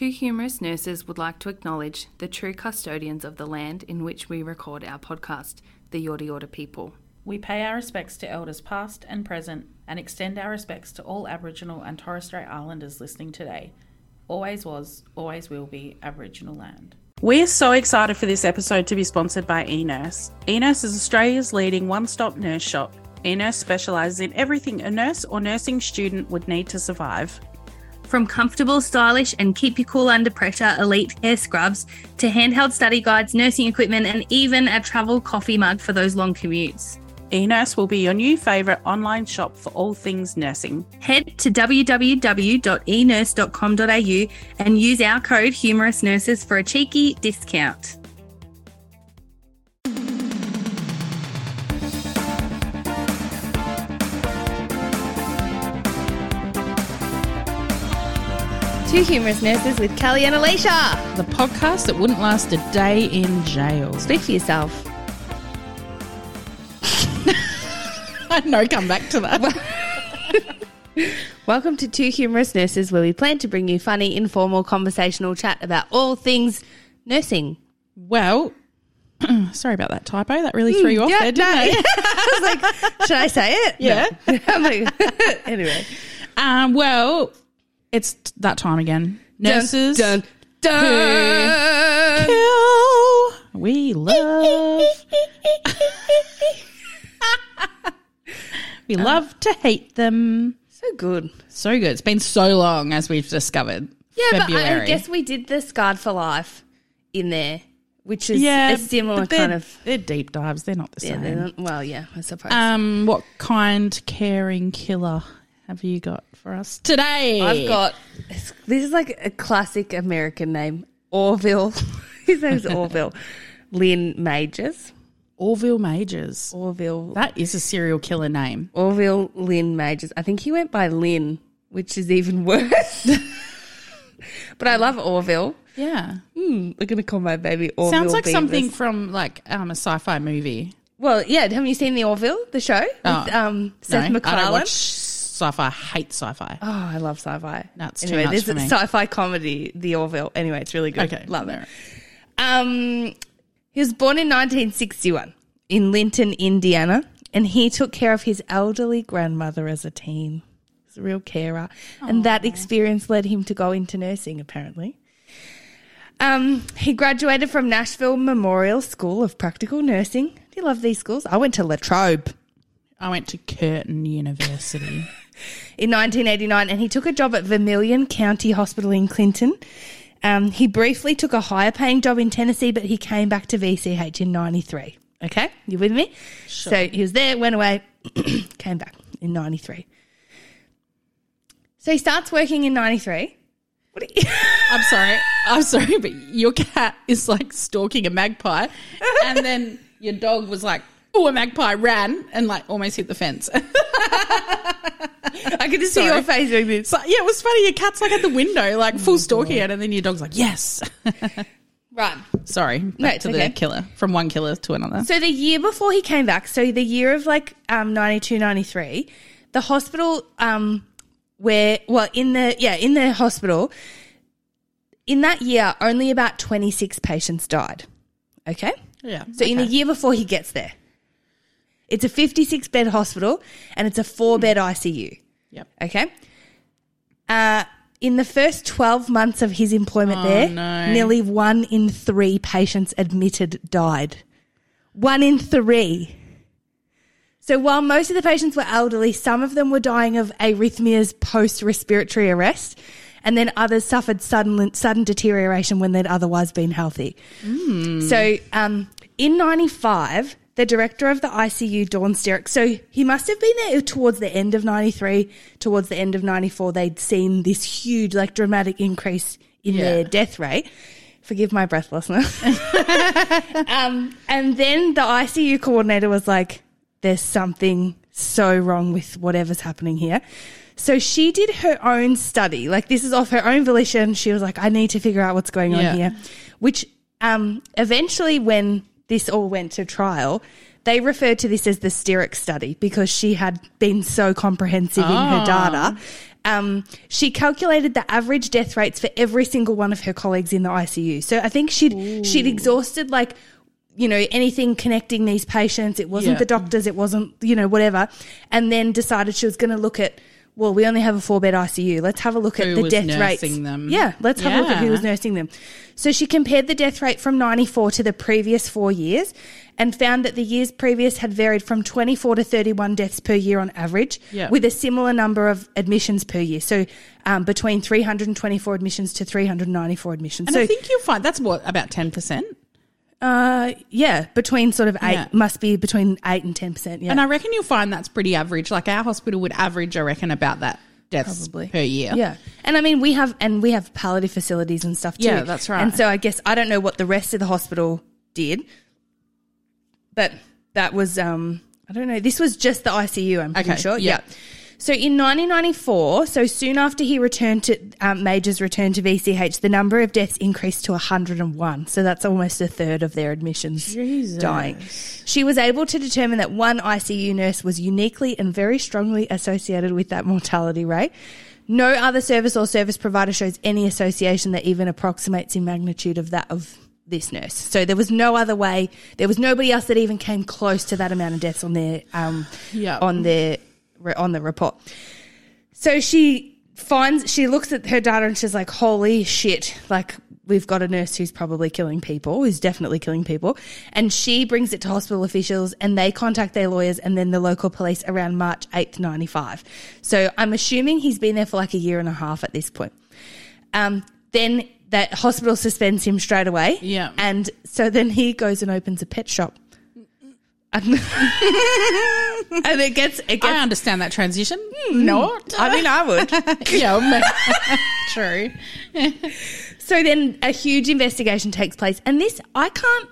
Two Humerus nurses would like to acknowledge the true custodians of the land in which we record our podcast, the Yorta Yorta people. We pay our respects to elders past and present and extend our respects to all Aboriginal and Torres Strait Islanders listening today. Always was, always will be Aboriginal land. We're so excited for this episode to be sponsored by eNurse. eNurse is Australia's leading one stop nurse shop. eNurse specialises in everything a nurse or nursing student would need to survive. From comfortable, stylish, and keep you cool under pressure Elitecare scrubs to handheld study guides, nursing equipment, and even a travel coffee mug for those long commutes. eNurse will be your new favourite online shop for all things nursing. Head to www.enurse.com.au and use our code Humerus Nurses for a cheeky discount. Two Humerus Nurses with Kelly and Alisha. The podcast that wouldn't last a day in jail. Speak for yourself. I know, come back to that. Welcome to Two Humerus Nurses, where we plan to bring you funny, informal, conversational chat about all things nursing. well, sorry about that typo. That really threw you off there, didn't no. it? I was like, should I say it? Yeah. No. I'm like, anyway. Um, well, it's that time again. Nurses. Dun, dun, dun. Kill. We love. we love to hate them. So good. So good. It's been so long, as we've discovered. Yeah, but I guess we did the Scarred for Life in there, which is yeah, a similar but they're- kind of. They're deep dives. They're not the Yeah, same. they're not- well, yeah, I suppose. Um, what kind caring killer have you got for us today? I've got this is like a classic American name, Orville. His name's Orville. Lynn Majors. Orville Majors. Orville. That is a serial killer name. Orville Lynn Majors. I think he went by Lynn, which is even worse. but I love Orville. Yeah, Hmm, I'm gonna call my baby Orville. sounds like Beavis. something from like um, a sci-fi movie. Well, yeah. Haven't you seen the Orville, the show with Oh, um, Seth no, MacFarlane? Sci-fi. I hate sci-fi. Oh, I love sci-fi. That's too anyway, much this for is me. sci-fi comedy, The Orville. Anyway, it's really good. Okay, love no. it. Um, he was born in 1961 in Linton, Indiana, and he took care of his elderly grandmother as a teen. He's a real carer, and that experience led him to go into nursing. Apparently, um, he graduated from Nashville Memorial School of Practical Nursing. Do you love these schools? I went to La Trobe. I went to Curtin University. in 1989 and he took a job at Vermilion County Hospital in Clinton. Um, he briefly took a higher paying job in Tennessee, but he came back to VCH in 93. Okay, you with me? Sure. So he was there, went away, came back in 93. So he starts working in 93. What you- I'm sorry. I'm sorry, but your cat is like stalking a magpie, and then your dog was like, "Oh, a magpie ran and like almost hit the fence." I could just see your face doing this. So yeah, it was funny. Your cat's like at the window, like full stalking it, and then your dog's like, "Yes." Right. Sorry, back No, to okay. the killer from one killer to another. So the year before he came back, so the year of like um 92, 93, the hospital um where well in the yeah, in the hospital in that year only about 26 patients died. Okay? yeah. So in the year before he gets there. It's a 56 bed hospital and it's a 4 bed ICU. Yep. Okay? Uh in the first 12 months of his employment there, no. nearly 1 in 3 patients admitted died. 1 in 3. So while most of the patients were elderly, some of them were dying of arrhythmias post respiratory arrest, and then others suffered sudden sudden deterioration when they'd otherwise been healthy. So um, in '95, the director of the ICU, Dawn Sterick, so he must have been there towards the end of '93, towards the end of '94. They'd seen this huge, like, dramatic increase in Yeah. their death rate. Forgive my breathlessness. um, and then the ICU coordinator was like, there's something so wrong with whatever's happening here. So she did her own study. Like this is off her own volition. She was like, I need to figure out what's going on Yeah. here. Which um, eventually, when this all went to trial, they referred to this as the Stirrick study because she had been so comprehensive in her data. Um, she calculated the average death rates for every single one of her colleagues in the ICU. So I think she'd she'd exhausted like you know anything connecting these patients. It wasn't Yeah. the doctors. It wasn't you know whatever. And then decided she was going to look at. Well, we only have a four bed ICU. Let's have a look at the death rates. them. Yeah, let's have a look at who was nursing them. So she compared the death rate from 94 to the previous four years and found that the years previous had varied from 24 to 31 deaths per year on average, Yeah. with a similar number of admissions per year. So um, between 324 admissions to 394 admissions. And so I think you'll find that's what about ten percent. Uh, yeah, between sort of eight, Yeah. must be between 8 and 10%. Yeah. And I reckon you'll find that's pretty average. Like our hospital would average, I reckon, about that deaths Probably. per year. Yeah. And I mean, we have, and we have palliative facilities and stuff too. Yeah, that's right. And so I guess, I don't know what the rest of the hospital did, but that was, um, I don't know. This was just the ICU, I'm pretty Okay, sure. yeah. Yeah. So in 1994, so soon after he returned to, um, Major's return to VCH, the number of deaths increased to 101. So that's almost a third of their admissions dying. She was able to determine that one ICU nurse was uniquely and very strongly associated with that mortality rate. No other service or service provider shows any association that even approximates in magnitude of that of this nurse. So there was no other way. There was nobody else that even came close to that amount of deaths on their um, Yeah. on their on the report. So she finds she looks at her data and she's like, "Holy shit! Like we've got a nurse who's probably killing people, who's definitely killing people." And she brings it to hospital officials, and they contact their lawyers and then the local police around March eighth, ninety five. So I'm assuming he's been there for like a year and a half at this point. Um, then that hospital suspends him straight away. Yeah. and so then he goes and opens a pet shop. And, and it gets it gets I understand that transition. Hmm, Not. I mean, I would. yeah, true. so then a huge investigation takes place. And this, I can't,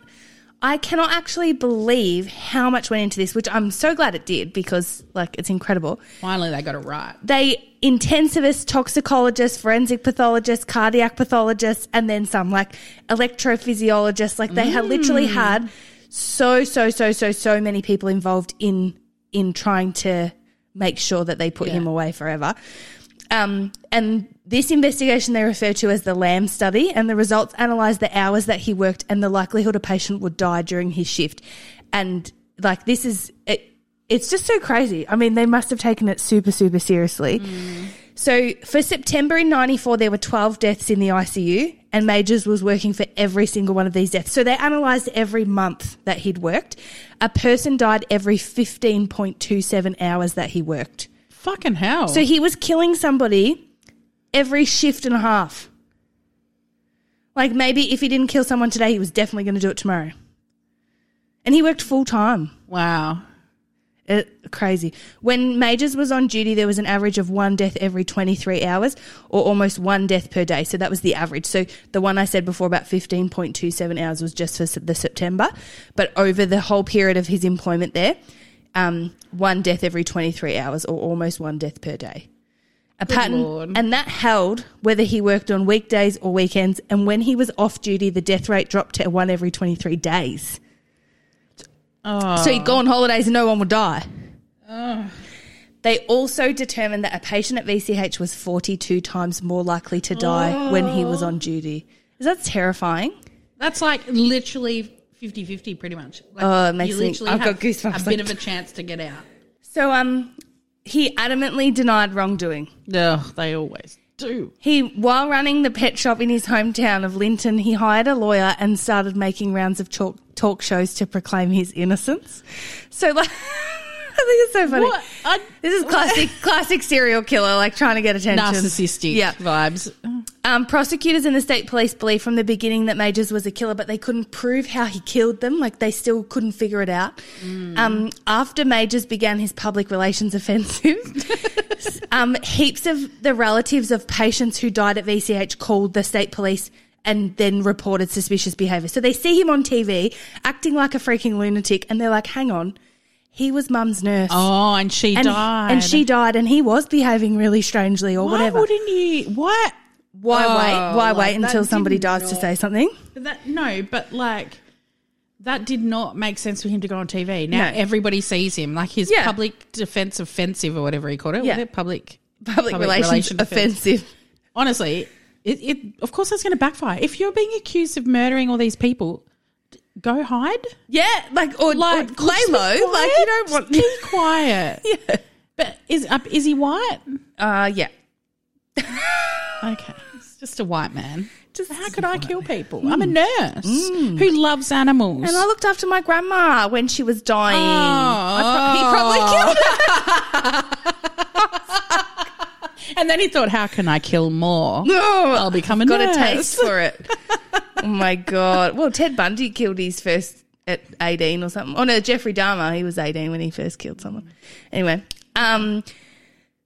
I cannot actually believe how much went into this, which I'm so glad it did because, like, it's incredible. Finally, they got it right. They, intensivists, toxicologists, forensic pathologists, cardiac pathologists, and then some, like, electrophysiologists. Like, they had literally hmm. had so, so, so, so, so many people involved in, in trying to make sure that they put Yeah. him away forever. Um, and this investigation they refer to as the Lamb study, and the results analyse the hours that he worked and the likelihood a patient would die during his shift. And like this is it, it's just so crazy. I mean, they must have taken it super, super seriously. So for September in '94, there were 12 deaths in the ICU, and Majors was working for every single one of these deaths. So they analysed every month that he'd worked. A person died every 15.27 hours that he worked. Fucking hell. So he was killing somebody every shift and a half. Like maybe if he didn't kill someone today, he was definitely going to do it tomorrow. And he worked full time. wow. It, crazy. When Majors was on duty, there was an average of one death every 23 hours or almost one death per day. So that was the average. So the one I said before about 15.27 hours was just for the September. But over the whole period of his employment there, um, one death every 23 hours or almost one death per day. A pattern, Lord. and that held whether he worked on weekdays or weekends. And when he was off duty, the death rate dropped to one every 23 days. Oh. So you'd go on holidays and no one would die. They also determined that a patient at VCH was 42 times more likely to die when he was on duty. Is that terrifying? That's like literally 50 50 pretty much. Like, Oh, it makes you me- literally I've got goosebumps, A bit of a chance to get out. So, um, he adamantly denied wrongdoing. Ugh, they always do. He, while running the pet shop in his hometown of Linton, he hired a lawyer and started making rounds of talk, talk shows to proclaim his innocence. So, like, think it's so funny. What? I, This is classic, classic serial killer, like trying to get attention. narcissistic Yeah. vibes. Um, prosecutors and the state police believed from the beginning that Majors was a killer, but they couldn't prove how he killed them. Like they still couldn't figure it out. Um, after Majors began his public relations offensive, um, heaps of the relatives of patients who died at VCH called the state police and then reported suspicious behaviour. So they see him on TV acting like a freaking lunatic, and they're like, "Hang on." He was mum's nurse. Oh, and she and, died. and she died, and he was behaving really strangely, or Why whatever. Why wouldn't you? What? Why Oh, wait? Why like, wait until somebody dies to say something? That no, but like That did not make sense for him to go on TV. Now No. everybody sees him, like his Yeah. public defense offensive or whatever he called it. Yeah. Was it public Public, relations relation defense. offensive. Honestly, it, it of course that's going to backfire. If you're being accused of murdering all these people, go hide. Yeah, like or Like like lay low. Like you don't want. be quiet. yeah. But is uh, is he white? Uh, yeah. Okay, it's just a white man. Just How could I kill people? I'm a nurse who loves animals. And I looked after my grandma when she was dying. I pro- he probably killed her. And then he thought, how can I kill more? Oh, I'll become a got nurse. a taste for it. oh my god! Well, Ted Bundy killed his first at eighteen or something. Oh no, Jeffrey Dahmer. He was eighteen when he first killed someone. Anyway, um,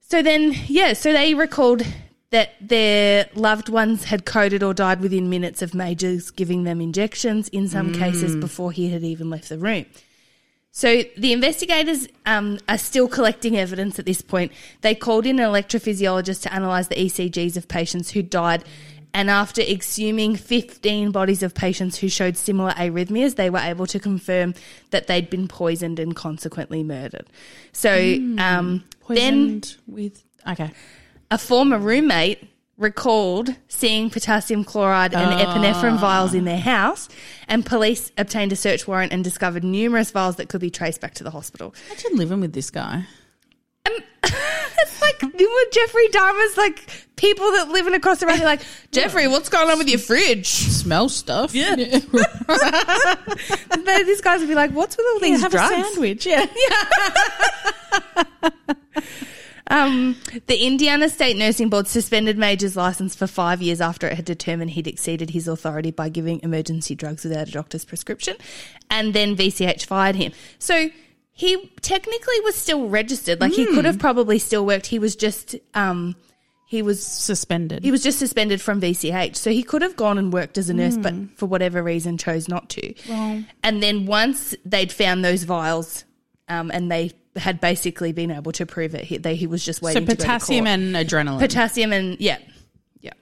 so then yeah, so they recalled that their loved ones had coded or died within minutes of Majors giving them injections. In some cases, before he had even left the room. So the investigators um, are still collecting evidence at this point. They called in an electrophysiologist to analyse the ECGs of patients who died. And after exhuming 15 bodies of patients who showed similar arrhythmias, they were able to confirm that they'd been poisoned and consequently murdered. So um, then with okay. a former roommate recalled seeing potassium chloride and epinephrine vials in their ah. house, and police obtained a search warrant and discovered numerous vials that could be traced back to the hospital. Imagine living with this guy. Um, it's like you know, Jeffrey Dahmer's like people that live in across the road. They're like, Jeffrey, what's going on with your fridge? Smell stuff. Yeah. These guys would be like, what's with all these have drugs? a sandwich. Yeah. Yeah. Um, the Indiana State Nursing Board suspended Major's license for five years after it had determined he'd exceeded his authority by giving emergency drugs without a doctor's prescription, and then VCH fired him. So he technically was still registered, like he could have probably still worked. He was just um, he was Suspended. he was just suspended from VCH, so he could have gone and worked as a nurse, but for whatever reason chose not to. and then once they'd found those vials, um, and they had basically been able to prove it, he, they, he was just waiting. so potassium to and adrenaline. potassium and yeah, yeah.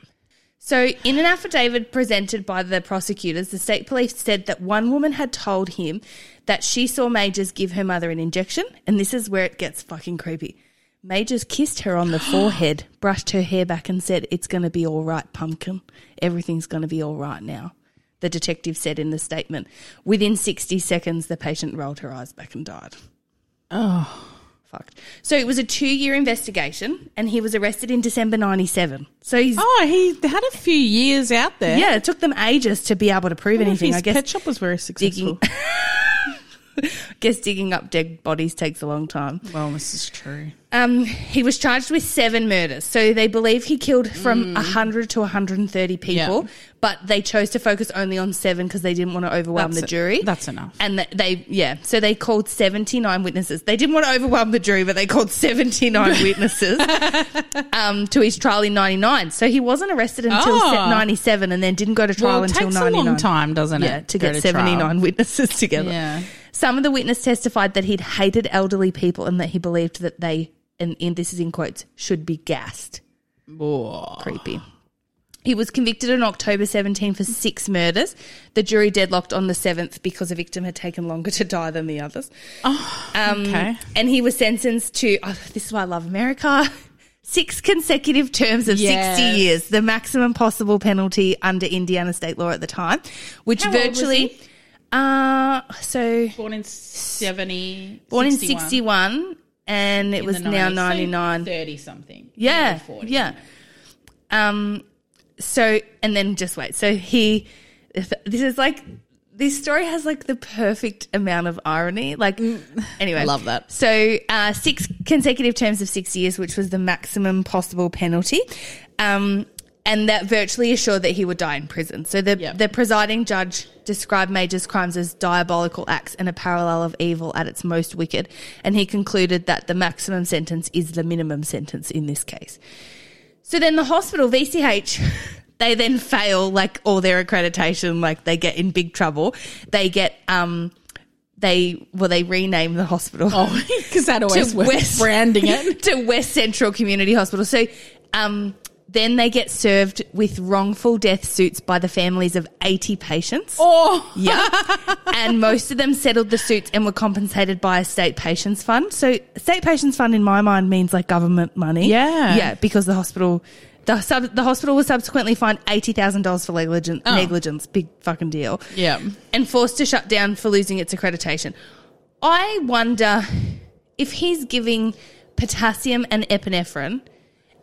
So in an affidavit presented by the prosecutors, the state police said that one woman had told him that she saw Majors give her mother an injection, and this is where it gets fucking creepy. Majors kissed her on the forehead, brushed her hair back, and said, It's going to be all right, pumpkin. Everything's going to be all right now. The detective said in the statement. Within 60 seconds, the patient rolled her eyes back and died. Oh, Fucked. So it was a two year investigation, and he was arrested in December 97. So he's. oh, he had a few years out there. Yeah, it took them ages to be able to prove anything. his I guess pet shop was very successful. guess digging up dead bodies takes a long time. Well, this is true. Um, he was charged with seven murders. So they believe he killed from 100 to 130 people, Mm. Yeah. but they chose to focus only on seven because they didn't want to overwhelm That's the it. jury. That's enough. And they, yeah, so they called 79 witnesses. They didn't want to overwhelm the jury, but they called 79 witnesses um, to his trial in 99. So he wasn't arrested until Oh. 97 and then didn't go to trial Well, until takes 99. a long time, doesn't it? Yeah, to get 79 trial? witnesses together. Yeah. Some of the witness testified that he'd hated elderly people and that he believed that they, and, and this is in quotes, should be gassed. Creepy. He was convicted on October 17 for six murders. The jury deadlocked on the seventh because the victim had taken longer to die than the others. Um, okay. And he was sentenced to, oh, this is why I love America. Six consecutive terms of Yes. 60 years, the maximum possible penalty under Indiana state law at the time, which How virtually? Uh, so Born in 70. born in 61. 61 and it In was now 90s, so 99 30 something. yeah 40. yeah um so and then just wait so he this is like this story has like the perfect amount of irony like anyway love that. so uh six consecutive terms of six years which was the maximum possible penalty um and that virtually assured that he would die in prison. So the Yep. the presiding judge described Major's crimes as diabolical acts and a parallel of evil at its most wicked, and he concluded that the maximum sentence is the minimum sentence in this case. So then the hospital, VCH, they then fail like all their accreditation, like they get in big trouble. They get um they well they rename the hospital Oh, because that always works. West- Branding it. to West Central Community Hospital. So um Then they get served with wrongful death suits by the families of 80 patients. Oh, Yeah. and most of them settled the suits and were compensated by a state patients fund. So state patients fund in my mind means like government money. Yeah. Yeah, because the hospital the sub, the hospital was subsequently fined $80,000 for negligence, Oh. negligence, big fucking deal. yeah. And forced to shut down for losing its accreditation. I wonder if he's giving potassium and epinephrine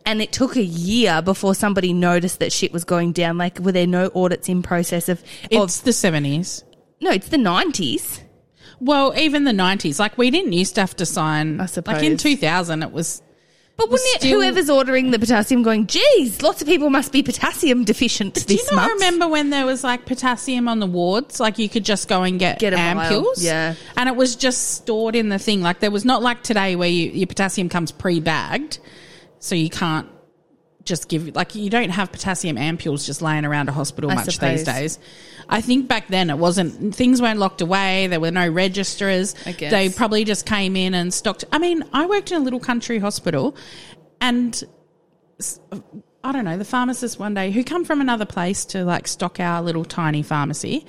and it took a year before somebody noticed that shit was going down. Like, were there no audits in process of, of It's the 70s. no, it's the 90s. Well, even the 90s. Like, we didn't used to have to sign. I Like, in 2000, it was. But was wouldn't it, whoever's ordering the potassium going, geez, lots of people must be potassium deficient Do this you not remember when there was like potassium on the wards? Like you could just go and get, Get ampules. yeah. And it was just stored in the thing. Like there was not like today where you, your potassium comes pre bagged. So you can't just give, like you don't have potassium ampules just laying around a hospital I much suppose. these days. I think back then it wasn't, things weren't locked away. There were no registrars. Guess. They probably just came in and stocked. I mean, I worked in a little country hospital and I don't know, the pharmacist one day who come from another place to like stock our little tiny pharmacy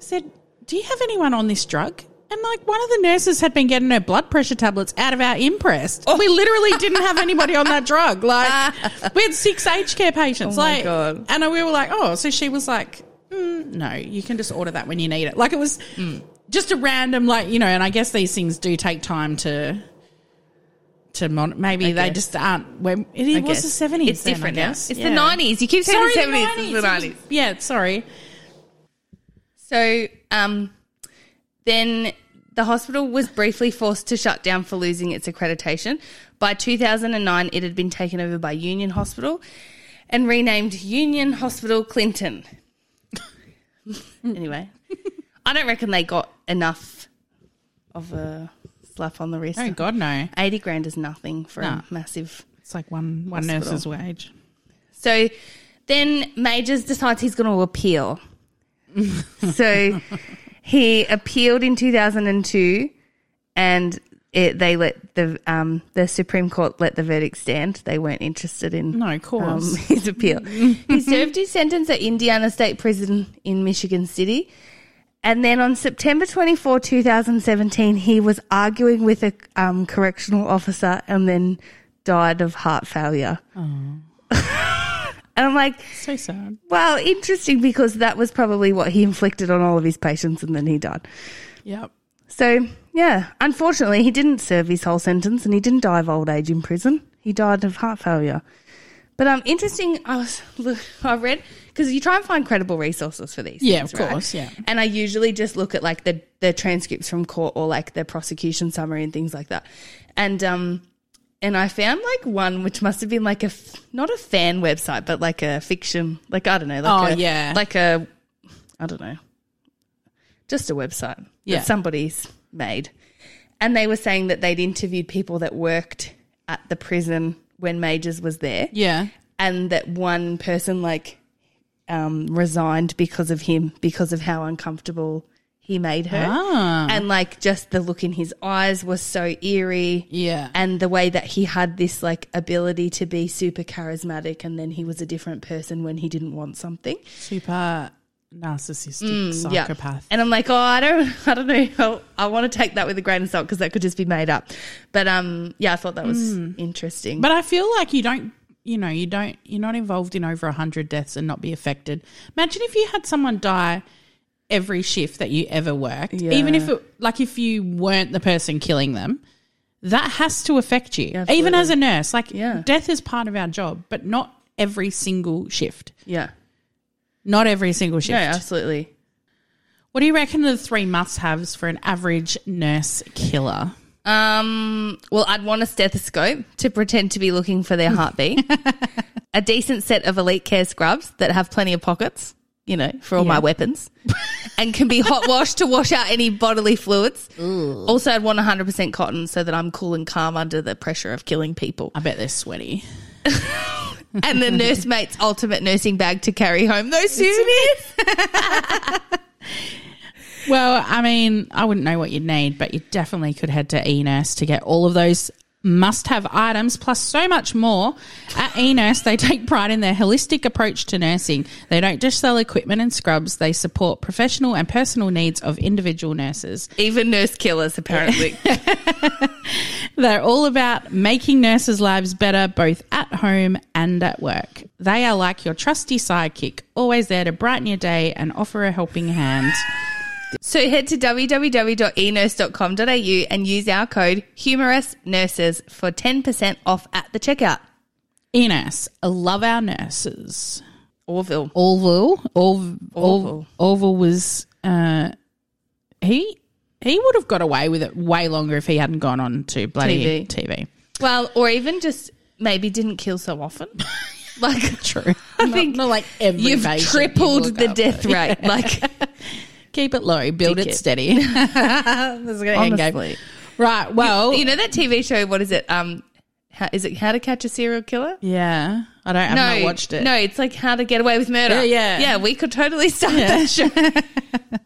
said, Do you have anyone on this drug? And like one of the nurses had been getting her blood pressure tablets out of our imprest. Oh. We literally didn't have anybody on that drug. Like we had six aged care patients. Oh like, God. and we were like, oh, so she was like, mm, no, you can just order that when you need it. Like it was Hmm. just a random, like you know. And I guess these things do take time to to mon- maybe they just aren't. When it was the seventies. It's different I now. It's Yeah. the 90s. You keep saying Sorry, the 70s. It's the 90s. Yeah, sorry. So, um, then the hospital was briefly forced to shut down for losing its accreditation. By 2009, it had been taken over by Union Hospital and renamed Union Hospital Clinton. anyway, I don't reckon they got enough of a slap on the wrist. Oh God, no! 80 grand is nothing for No. a massive It's like one one Hospital. nurse's wage. So then Majors decides he's going to appeal. so he appealed in 2002 and it, they let the um, the Supreme Court let the verdict stand. They weren't interested in No, of course. um, his appeal. he served his sentence at Indiana State Prison in Michigan City. And then on September 24, 2017, he was arguing with a um, correctional officer and then died of heart failure. and I'm like, so sad. well, interesting because that was probably what he inflicted on all of his patients and then he died. Yep. So, yeah, unfortunately, he didn't serve his whole sentence and he didn't die of old age in prison. He died of heart failure. But um, interesting. I was look, I read because you try and find credible resources for these. Yeah, things, of right? course, yeah. And I usually just look at like the the transcripts from court or like the prosecution summary and things like that. And um, and I found like one which must have been like a not a fan website, but like a fiction, like I don't know, like Oh, a, yeah. like a I don't know, just a website Yeah. that somebody's made. And they were saying that they'd interviewed people that worked at the prison when Majors was there, Yeah. and that one person like um, resigned because of him, because of how uncomfortable he made her. Ah. And like just the look in his eyes was so eerie. Yeah. And the way that he had this like ability to be super charismatic and then he was a different person when he didn't want something. Super narcissistic psychopath. And I'm like, oh, I don't, I don't know. I, I want to take that with a grain of salt because that could just be made up. But um, yeah, I thought that was interesting. But I feel like you don't, you know, you don't, you're not involved in over a hundred deaths and not be affected. Imagine if you had someone die every shift that you ever worked, Yeah. even if it, like, if you weren't the person killing them, that has to affect you, Absolutely. even as a nurse. Like, Yeah. death is part of our job, but not every single shift. yeah, Not every single no, shift. absolutely. What do you reckon the three must-haves for an average nurse killer? Um, well, I'd want a stethoscope to pretend to be looking for their heartbeat, a decent set of Elitecare scrubs that have plenty of pockets, you know, for all my weapons, and can be hot washed to wash out any bodily fluids. Also, I'd want 100% cotton so that I'm cool and calm under the pressure of killing people. I bet they're sweaty. And the nursemate's ultimate nursing bag to carry home those souvenirs. Well, I mean, I wouldn't know what you'd need, but you definitely could head to eNurse to get all of those must have items, plus so much more. At eNurse, they take pride in their holistic approach to nursing. They don't just sell equipment and scrubs, they support professional and personal needs of individual nurses. Even nurse killers, apparently. They're all about making nurses' lives better both at home and at work. They are like your trusty sidekick, always there to brighten your day and offer a helping hand. So head to www.enurse.com.au and use our code Humerus Nurses for 10% off at the checkout. eNurse, I love our nurses. Orville. Orville, Orv, Orville, Orville. Was uh, he he would have got away with it way longer if he hadn't gone on to bloody TV. TV. Well, or even just maybe didn't kill so often. like, True, I think not like every you've you tripled the death rate. Like, Keep it low, build it Dickhead. steady. That's a good end game. honestly. Right. Well, You know that TV show? What is it? Um, how, is it How to Catch a Serial Killer? yeah. I don't. I've no, not watched it. No, it's like How to Get Away with Murder. Yeah, yeah. yeah. We could totally start that show.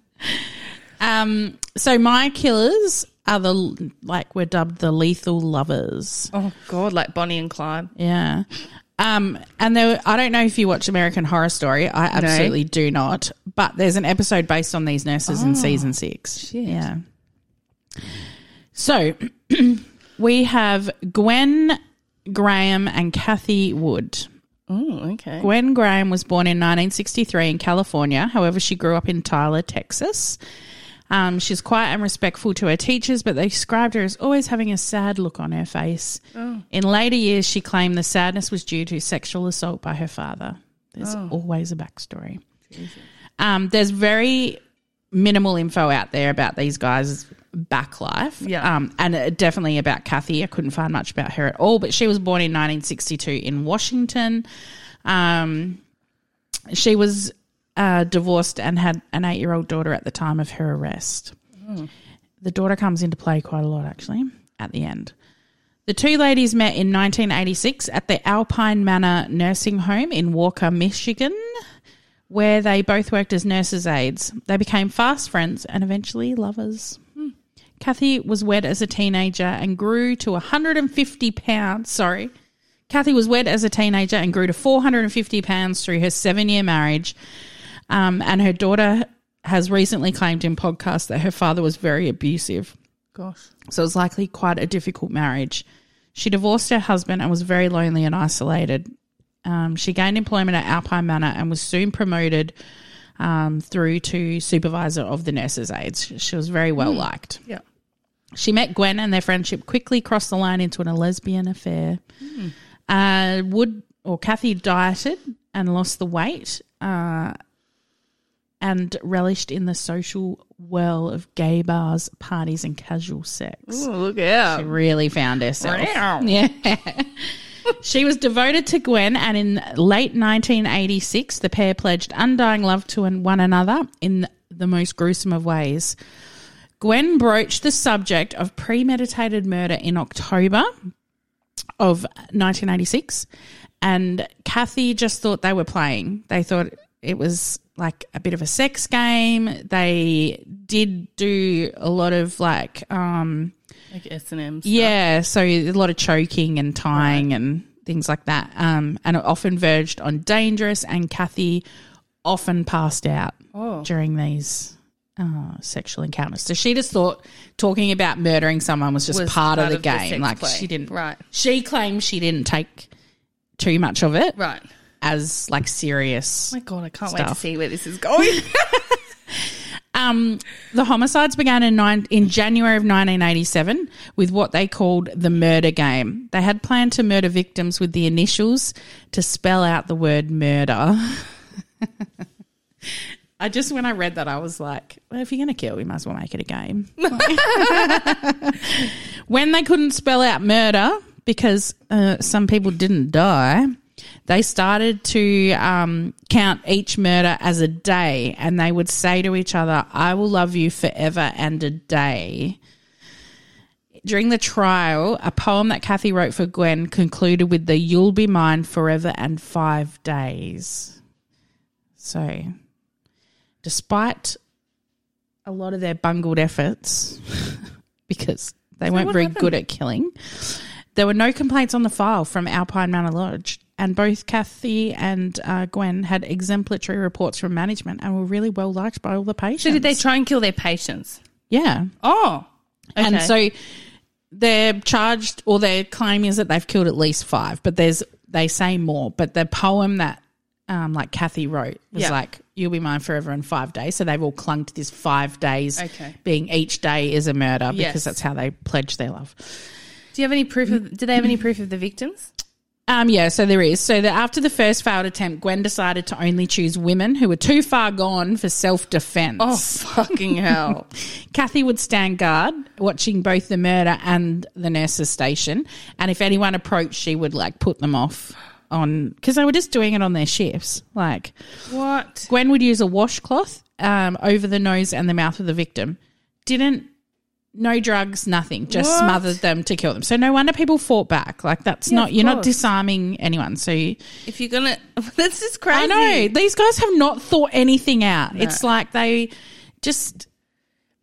Um. So my killers are the like we're dubbed the lethal lovers. Oh God, like Bonnie and Clyde. Yeah. Um, and there, I don't know if you watch American Horror Story. I absolutely do not. But there's an episode based on these nurses in season six. Yeah. So we have Gwen Graham and Kathy Wood. Oh, okay. Gwen Graham was born in 1963 in California. However, she grew up in Tyler, Texas. Um, she's quiet and respectful to her teachers, but they described her as always having a sad look on her face. In later years, she claimed the sadness was due to sexual assault by her father. There's always a backstory. Um, there's very minimal info out there about these guys' back life. Yeah. Um, and uh, definitely about Kathy. I couldn't find much about her at all, but she was born in 1962 in Washington. Um, she was uh, divorced and had an eight year old daughter at the time of her arrest. The daughter comes into play quite a lot, actually, at the end. The two ladies met in 1986 at the Alpine Manor Nursing Home in Walker, Michigan, where they both worked as nurses' aides. They became fast friends and eventually lovers. Kathy was wed as a teenager and grew to 150 pounds. Sorry. Kathy was wed as a teenager and grew to 450 pounds through her seven year marriage. Um, and her daughter has recently claimed in podcasts that her father was very abusive. Gosh. So it was likely quite a difficult marriage. She divorced her husband and was very lonely and isolated. Um, she gained employment at Alpine Manor and was soon promoted um, through to supervisor of the nurses' aides. She was very well liked. Yeah. She met Gwen and their friendship quickly crossed the line into a lesbian affair. Uh, Wood or Kathy dieted and lost the weight uh, and relished in the social whirl of gay bars, parties, and casual sex. Oh, look out. She really found herself. Wow. Yeah. She was devoted to Gwen, and in late 1986, the pair pledged undying love to one another in the most gruesome of ways. Gwen broached the subject of premeditated murder in October of 1986, and Kathy just thought they were playing. They thought it was like a bit of a sex game. They did do a lot of like, um, Like S and M. yeah, so a lot of choking and tying and things like that. Um, and it often verged on dangerous, and Kathy often passed out Oh. during these uh, sexual encounters. So she just thought talking about murdering someone was just Was part, of the of game. sex like play. she didn't. Right. She claims she didn't take too much of it Right. as like serious. Oh my God, I can't wait to see where this is going. Um, the homicides began in nine, in January of 1987 with what they called the murder game. They had planned to murder victims with the initials to spell out the word murder. I just when I read that I was like, well, if you're going to kill, we might as well make it a game. when they couldn't spell out murder because uh, some people didn't die, they started to um, count each murder as a day, and they would say to each other, "I will love you forever and a day." During the trial, a poem that Kathy wrote for Gwen concluded with the "You'll be mine forever and five days." So, despite a lot of their bungled efforts, because they weren't very happened? good at killing, There were no complaints on the file from Alpine Manor Lodge, and both Kathy and uh, Gwen had exemplary reports from management and were really well liked by all the patients. So did they try and kill their patients? Yeah. Oh. Okay. And so they're charged, or their claim is that they've killed at least five, but there's they say more. But the poem that um, like Kathy wrote was like, "You'll be mine forever in five days." So they've all clung to this five days, Okay. being each day is a murder because Yes. that's how they pledge their love. Do you have any proof of do they have any proof of the victims? Um, yeah, so there is. So that after the first failed attempt, Gwen decided to only choose women who were too far gone for self defense. Oh fucking hell. Kathy would stand guard, watching both the murder and the nurse's station. And if anyone approached, she would like put them off on because they were just doing it on their shifts. Like what? Gwen would use a washcloth um, over the nose and the mouth of the victim. Didn't no drugs, nothing. Just What? smothered them to kill them. So no wonder people fought back. Like that's Yeah, not you're not disarming anyone. So you, If you're gonna that's just crazy. I know these guys have not thought anything out. It's like they just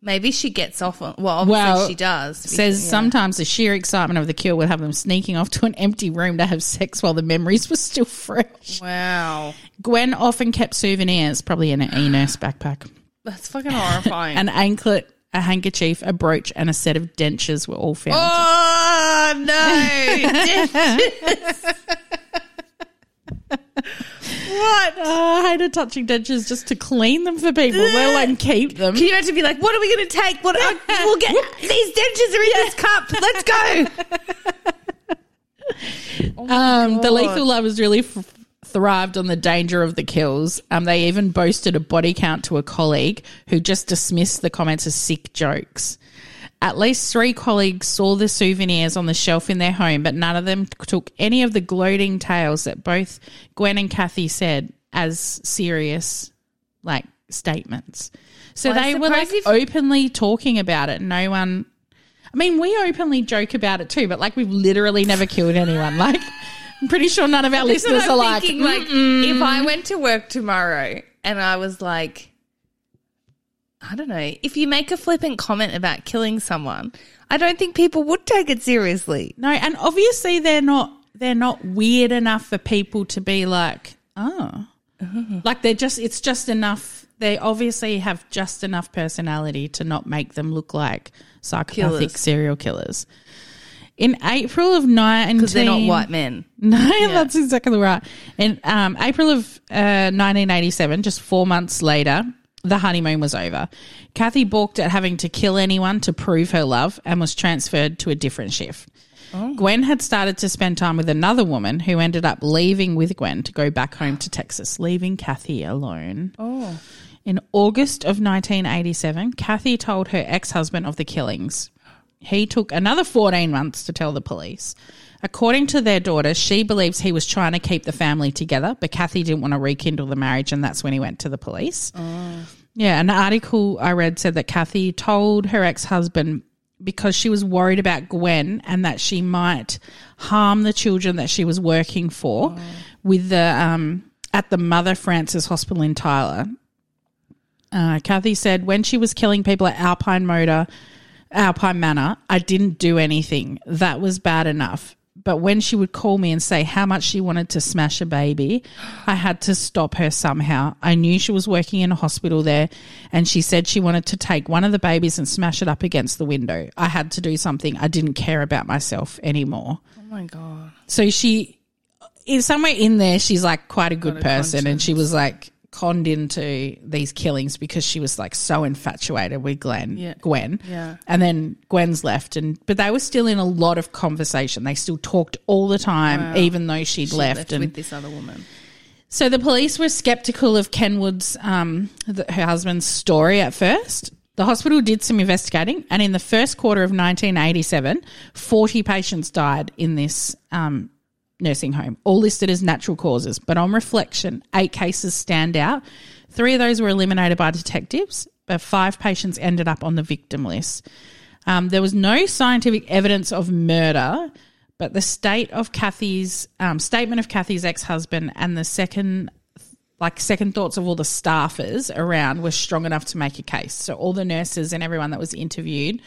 Maybe she gets off on well obviously Well, she does. says Yeah. sometimes the sheer excitement of the kill would have them sneaking off to an empty room to have sex while the memories were still fresh. Wow. Gwen often kept souvenirs, probably in an e-nurse backpack. That's fucking horrifying. An anklet, a handkerchief, a brooch, and a set of dentures were all found. Oh no! what? Oh, I hated touching dentures just to clean them for people, alone keep them. Can you imagine be like, what are we going to take? What uh, we'll get? These dentures are in this cup. Let's go. Um, the lethal lovers really f- thrived on the danger of the kills. Um, they even boasted a body count to a colleague who just dismissed the comments as sick jokes. At least three colleagues saw the souvenirs on the shelf in their home, but none of them took any of the gloating tales that both Gwen and Kathy said as serious, like statements. So Well, they were like if- openly talking about it. No one. I mean, we openly joke about it too, but like we've literally never killed anyone. Like, I'm pretty sure none of our That's listeners are like, thinking, like, if I went to work tomorrow and I was like, I don't know, if you make a flippant comment about killing someone, I don't think people would take it seriously. no. And obviously, they're not. They're not weird enough for people to be like, oh, mm-hmm. like they're just. It's just enough. They obviously have just enough personality to not make them look like psychopathic Killers. serial killers. In April of nineteen, Because they're not white men. No, that's exactly right. In um, April of uh, 1987, just four months later, the honeymoon was over. Kathy balked at having to kill anyone to prove her love and was transferred to a different shift. Gwen had started to spend time with another woman who ended up leaving with Gwen to go back home to Texas, leaving Kathy alone. Oh. In August of 1987, Kathy told her ex husband of the killings. He took another 14 months to tell the police. According to their daughter, she believes he was trying to keep the family together, but Kathy didn't want to rekindle the marriage, and that's when he went to the police. Yeah, an article I read said that Kathy told her ex husband because she was worried about Gwen and that she might harm the children that she was working for with the um, at the Mother Francis Hospital in Tyler. Uh, Kathy said when she was killing people at Alpine Motor, Alpine Manor, I didn't do anything. That was bad enough. But when she would call me and say how much she wanted to smash a baby, I had to stop her somehow. I knew she was working in a hospital there, and she said she wanted to take one of the babies and smash it up against the window. I had to do something. I didn't care about myself anymore. Oh my God. So she, in somewhere in there, she's like quite a good a person, and she was like conned into these killings because she was like so infatuated with Glenn, Yeah. Gwen. Yeah. And then Gwen's left, and but they were still in a lot of conversation. They still talked all the time, even though she'd She left. and with this other woman. so the police were skeptical of Ken Wood's, um, the, her husband's story at first. The hospital did some investigating, and in the first quarter of 1987, 40 patients died in this um, nursing home, all listed as natural causes. But on reflection, eight cases stand out. Three of those were eliminated by detectives, but five patients ended up on the victim list. Um, there was no scientific evidence of murder, but the state of Kathy's um, statement of Kathy's ex husband and the second, like second thoughts of all the staffers around were strong enough to make a case. So all the nurses and everyone that was interviewed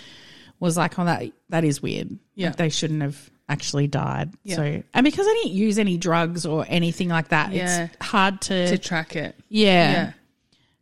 was like, "Oh, that that is weird. Yeah. Like, they shouldn't have actually died. Yeah. So, and because I didn't use any drugs or anything like that, Yeah. it's hard to, to track it. yeah.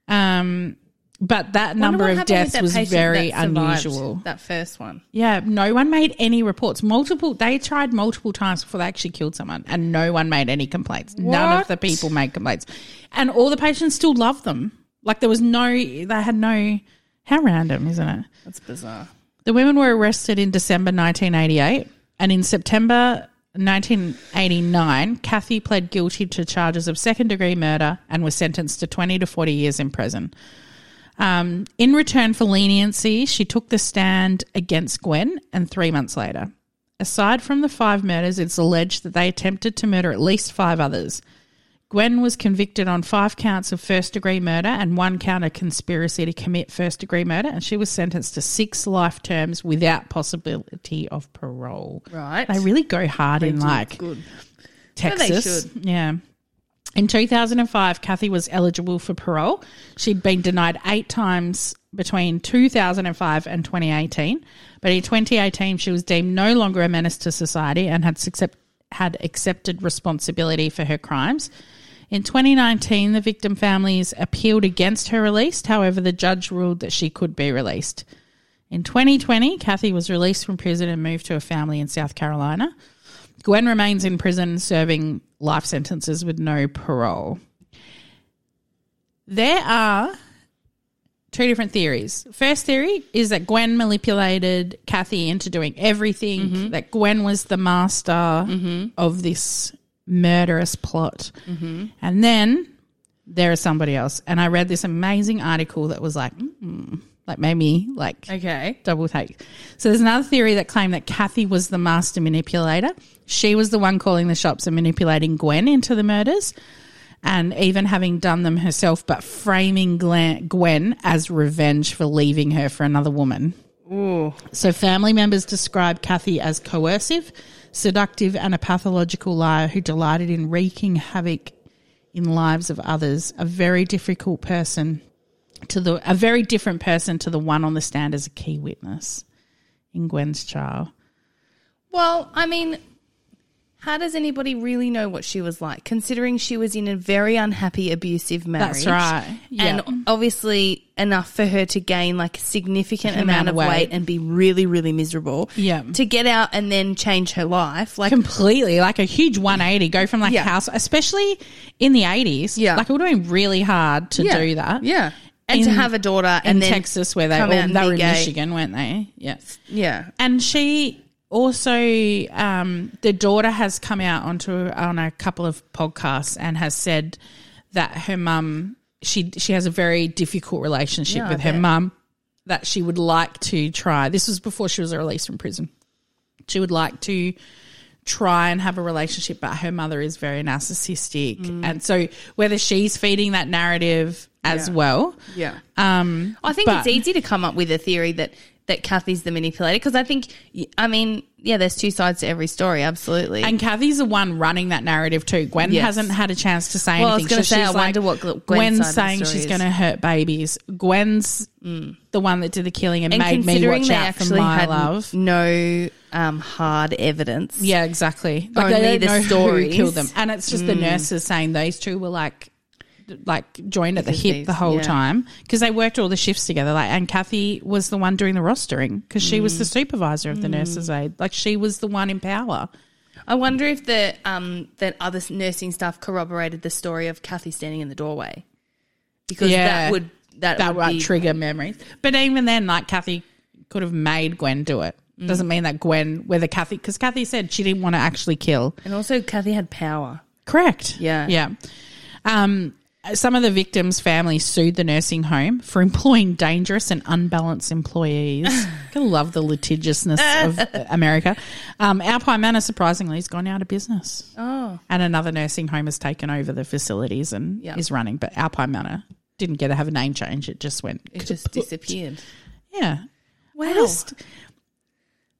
Um, but that number of what deaths was very that unusual. That first one. Yeah, no one made any reports. Multiple, they tried multiple times before they actually killed someone, and no one made any complaints. None of the people made complaints, and all the patients still loved them. Like there was no, they had no. How random, isn't it? That's bizarre. The women were arrested in December 1988, and in September 1989, Kathy pled guilty to charges of second degree murder and was sentenced to 20 to 40 years in prison. Um, in return for leniency, she took the stand against Gwen, and three months later. Aside from the five murders, it's alleged that they attempted to murder at least five others. Gwen was convicted on five counts of first degree murder and one count of conspiracy to commit first degree murder, and she was sentenced to six life terms without possibility of parole. Right. They really go hard in like good. They Texas. Yeah. In 2005, Kathy was eligible for parole. She'd been denied eight times between 2005 and 2018, but in 2018, she was deemed no longer a menace to society and had, had accepted responsibility for her crimes. In 2019, the victim families appealed against her release. However, the judge ruled that she could be released. In 2020, Kathy was released from prison and moved to a family in South Carolina. Gwen remains in prison serving life sentences with no parole. There are two different theories. First theory is that Gwen manipulated Kathy into doing everything, mm-hmm. that Gwen was the master mm-hmm. of this murderous plot. And then there is somebody else. And I read this amazing article that was like, mm, like made me like Okay. double take. So there's another theory that claimed that Kathy was the master manipulator. She was the one calling the shots and manipulating Gwen into the murders, and even having done them herself, but framing Gwen as revenge for leaving her for another woman. Ooh. So family members describe Kathy as coercive, seductive, and a pathological liar who delighted in wreaking havoc in lives of others. A very difficult person to the a very different person to the one on the stand as a key witness in Gwen's trial. Well, I mean, how does anybody really know what she was like, considering she was in a very unhappy, abusive marriage? That's right. And obviously enough for her to gain like a significant amount, amount of weight. weight. and be really, really miserable. Yeah. To get out and then change her life. Like, completely like a huge 180 go from like Yeah. house especially in the 80s Yeah. like it would have been really hard to yeah, do that Yeah. And to have a daughter in then texas where they all, they were in gay. michigan weren't they Yes. Yeah. and she also um, the daughter has come out onto on a couple of podcasts and has said that her mum she she has a very difficult relationship Yeah, with her mum that she would like to try this was before she was released from prison she would like to try and have a relationship but her mother is very narcissistic Mm. and so whether she's feeding that narrative as Yeah. well Yeah. um I think but- it's easy to come up with a theory that that Kathy's the manipulator because I think I mean yeah, there's two sides to every story, absolutely. And Kathy's the one running that narrative too. Gwen Yes. hasn't had a chance to say Well, I was anything. gonna So say, I she's wonder what Gwen's side of the saying she's going to hurt babies. Gwen's the one that did the killing and, and made me watch out for my had love. no um, hard evidence. Yeah, exactly. Only they the stories. who killed them, and it's just the nurses saying those two were like, like joined at the hip these- the whole yeah. time because they worked all the shifts together. Like, and Kathy was the one doing the rostering because she was the supervisor of the nurses' aid. Like, she was the one in power. I wonder if the um, that other nursing staff corroborated the story of Kathy standing in the doorway because Yeah. that would that, that would would be, trigger memories. But even then, like Kathy could have made Gwen do it. Mm. Doesn't mean that Gwen, whether Kathy, because Kathy said she didn't want to actually kill. and also Kathy had power. Correct. Yeah. Yeah. Um, some of the victims' families sued the nursing home for employing dangerous and unbalanced employees. I love the litigiousness of America. Um, Alpine Manor, surprisingly, has gone out of business. Oh, And another nursing home has taken over the facilities and Yeah. is running. But Alpine Manor didn't get to have a name change. It just went. it just disappeared. Yeah. Wow, I just,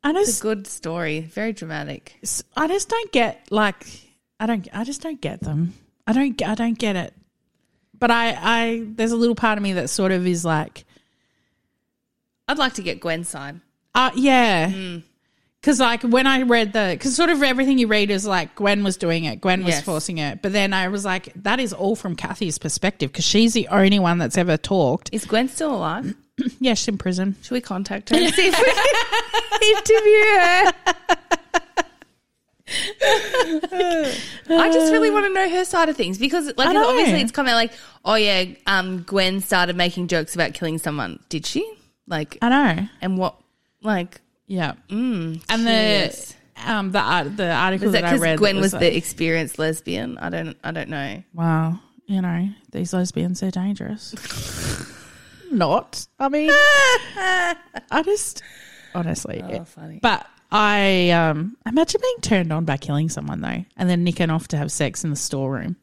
I it's a good story. Very dramatic. I just don't get like, I don't, I just don't get them. I don't, I don't get it. But I, I, there's a little part of me that sort of is like, I'd like to get Gwen's side. uh, yeah, Because like when I read the, because sort of everything you read is like Gwen was doing it, Gwen was Yes. forcing it, but then I was like, that is all from Kathy's perspective because she's the only one that's ever talked. Is Gwen still alive? Yeah, she's in prison. Should we contact her and see if we can interview her? I just really want to know her side of things because, like, obviously it's come out like, oh yeah, um, Gwen started making jokes about killing someone. Did she? Like, I know. and what? Like, Yeah. mm, And curious. the um the art the article was that that, I read Gwen that was, like, the experienced lesbian? I don't, I don't know. wow, you know these lesbians are dangerous. Not. I mean, I just honestly, Oh, funny. But I um imagine being turned on by killing someone though, and then nicking off to have sex in the storeroom.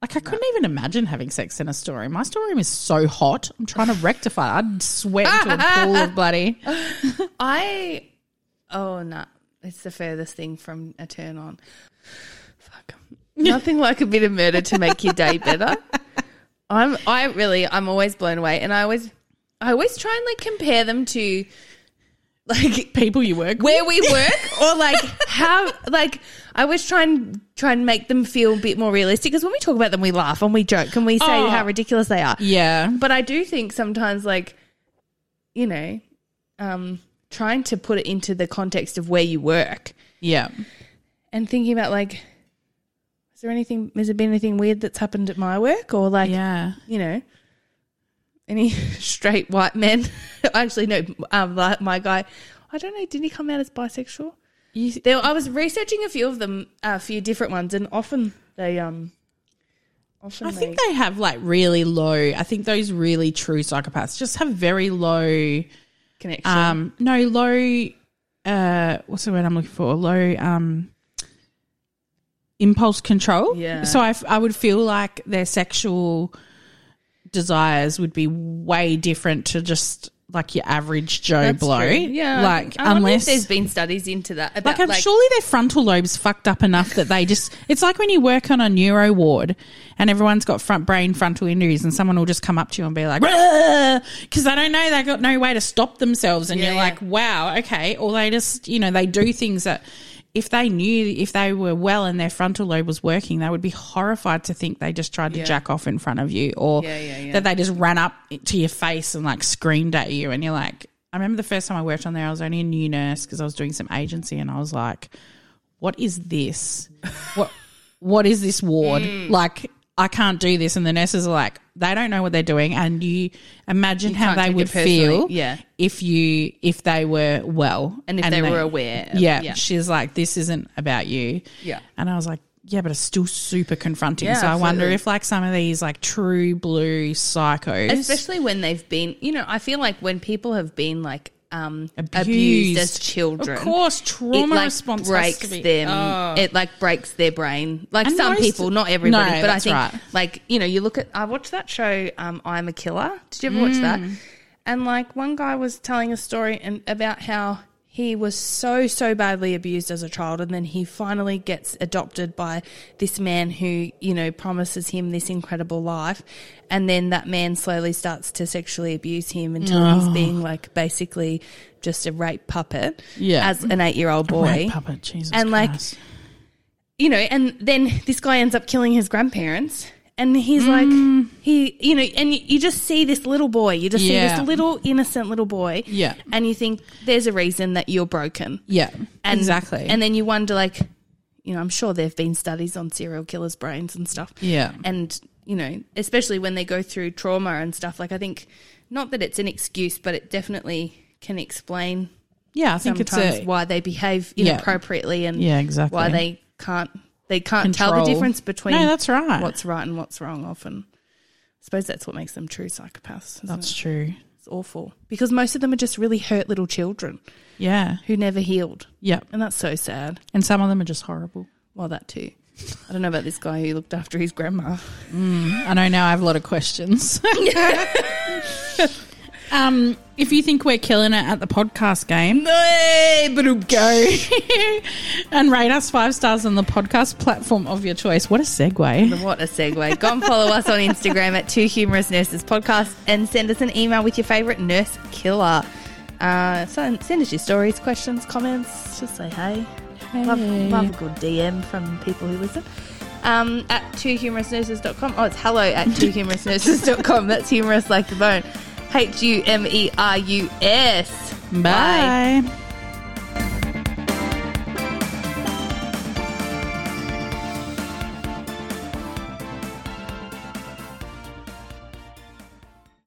Like I couldn't even imagine having sex in a storeroom. My storeroom is so hot. I'm trying to rectify. I'd sweat into a pool of bloody. I oh no, it's the furthest thing from a turn on. Fuck, nothing like a bit of murder to make your day better. I'm I really I'm always blown away, and I always I always try and like compare them to like People you work with. where we work or like how like I always try and try and make them feel a bit more realistic because when we talk about them we laugh and we joke and we say Oh. how ridiculous they are. Yeah. But I do think sometimes, like, you know, um, trying to put it into the context of where you work Yeah. and thinking about, like, is there anything, has there been anything weird that's happened at my work? Or, like, Yeah. you know, any straight white men? Actually, no, um, my guy, I don't know, did he come out as bisexual? You, There, I was researching a few of them, a few different ones, and often they, um, often I they, think they have like really low. I think those really true psychopaths just have very low. connection. Um, no low. Uh, what's the word I'm looking for? Low. Um, impulse control. Yeah. So I, f- I would feel like their sexual desires would be way different to just like your average Joe That's blow. true. Yeah. Like I unless there's been studies into that. About, like I'm surely their frontal lobes fucked up enough that they just it's like when you work on a neuro ward and everyone's got front brain frontal injuries and someone will just come up to you and be like because they don't know they got no way to stop themselves and Yeah, you're yeah. like wow okay or they just you know they do things that if they knew if they were well and their frontal lobe was working they would be horrified to think they just tried to Yeah. jack off in front of you or Yeah, yeah, that they just ran up to your face and like screamed at you and you're like I remember the first time I worked on there I was only a new nurse because I was doing some agency and I was like what is this? What what is this ward? Mm. Like I can't do this and the nurses are like they don't know what they're doing and you imagine how they would feel Yeah. if you if they were well and if they, were aware. of- yeah, yeah. she's like this isn't about you Yeah. and I was like yeah but it's still super confronting Yeah, so I wonder if like some of these like true blue psychos Especially when they've been, you know, I feel like when people have been like um, abused. Abused. as children. of course it trauma like response breaks them. Oh. It like breaks their brain. Like And some most- people, not everybody, No, but I think right. like you know, you look at. I watched that show. Um, I'm a killer. Did you ever watch that? Mm. And like one guy was telling a story and about how he was so so badly abused as a child, and then he finally gets adopted by this man who you know promises him this incredible life, and then that man slowly starts to sexually abuse him until Oh. he's being like basically just a rape puppet Yeah. as an eight year old boy puppet Jesus And, like, you know, and then this guy ends up killing his grandparents. And he's mm. like, he, you know, and you, you just see this little boy. You just see this little innocent little boy. Yeah. And you think there's a reason that you're broken. yeah And, exactly And then you wonder, like, you know, I'm sure there have been studies on serial killers' brains and stuff. Yeah. And, you know, especially when they go through trauma and stuff. Like, I think, not that it's an excuse, but it definitely can explain yeah I think it's a why they behave Yeah. inappropriately and Yeah, exactly. why they can't they can't tell the difference between No, that's right. what's right and what's wrong often. I suppose that's what makes them true psychopaths. That's it? true It's awful because most of them are just really hurt little children yeah who never healed, yeah and that's so sad. and some of them are just horrible Well, that too. I don't know about this guy who looked after his grandma. Mm, I know now I have a lot of questions. um, if you think we're killing it at the podcast game, go and rate us five stars on the podcast platform of your choice. What a segue. What a segue. Go and follow us on Instagram at Two Humerus Nurses Podcast and send us an email with your favourite nurse killer. Uh, send, send us your stories, questions, comments. Just say hey. Love, love a good DM from people who listen. Um, at twohumerusnurses.com. Oh, it's hello at twohumerusnurses.com. That's humerus like the bone. H U M E R U S. Bye.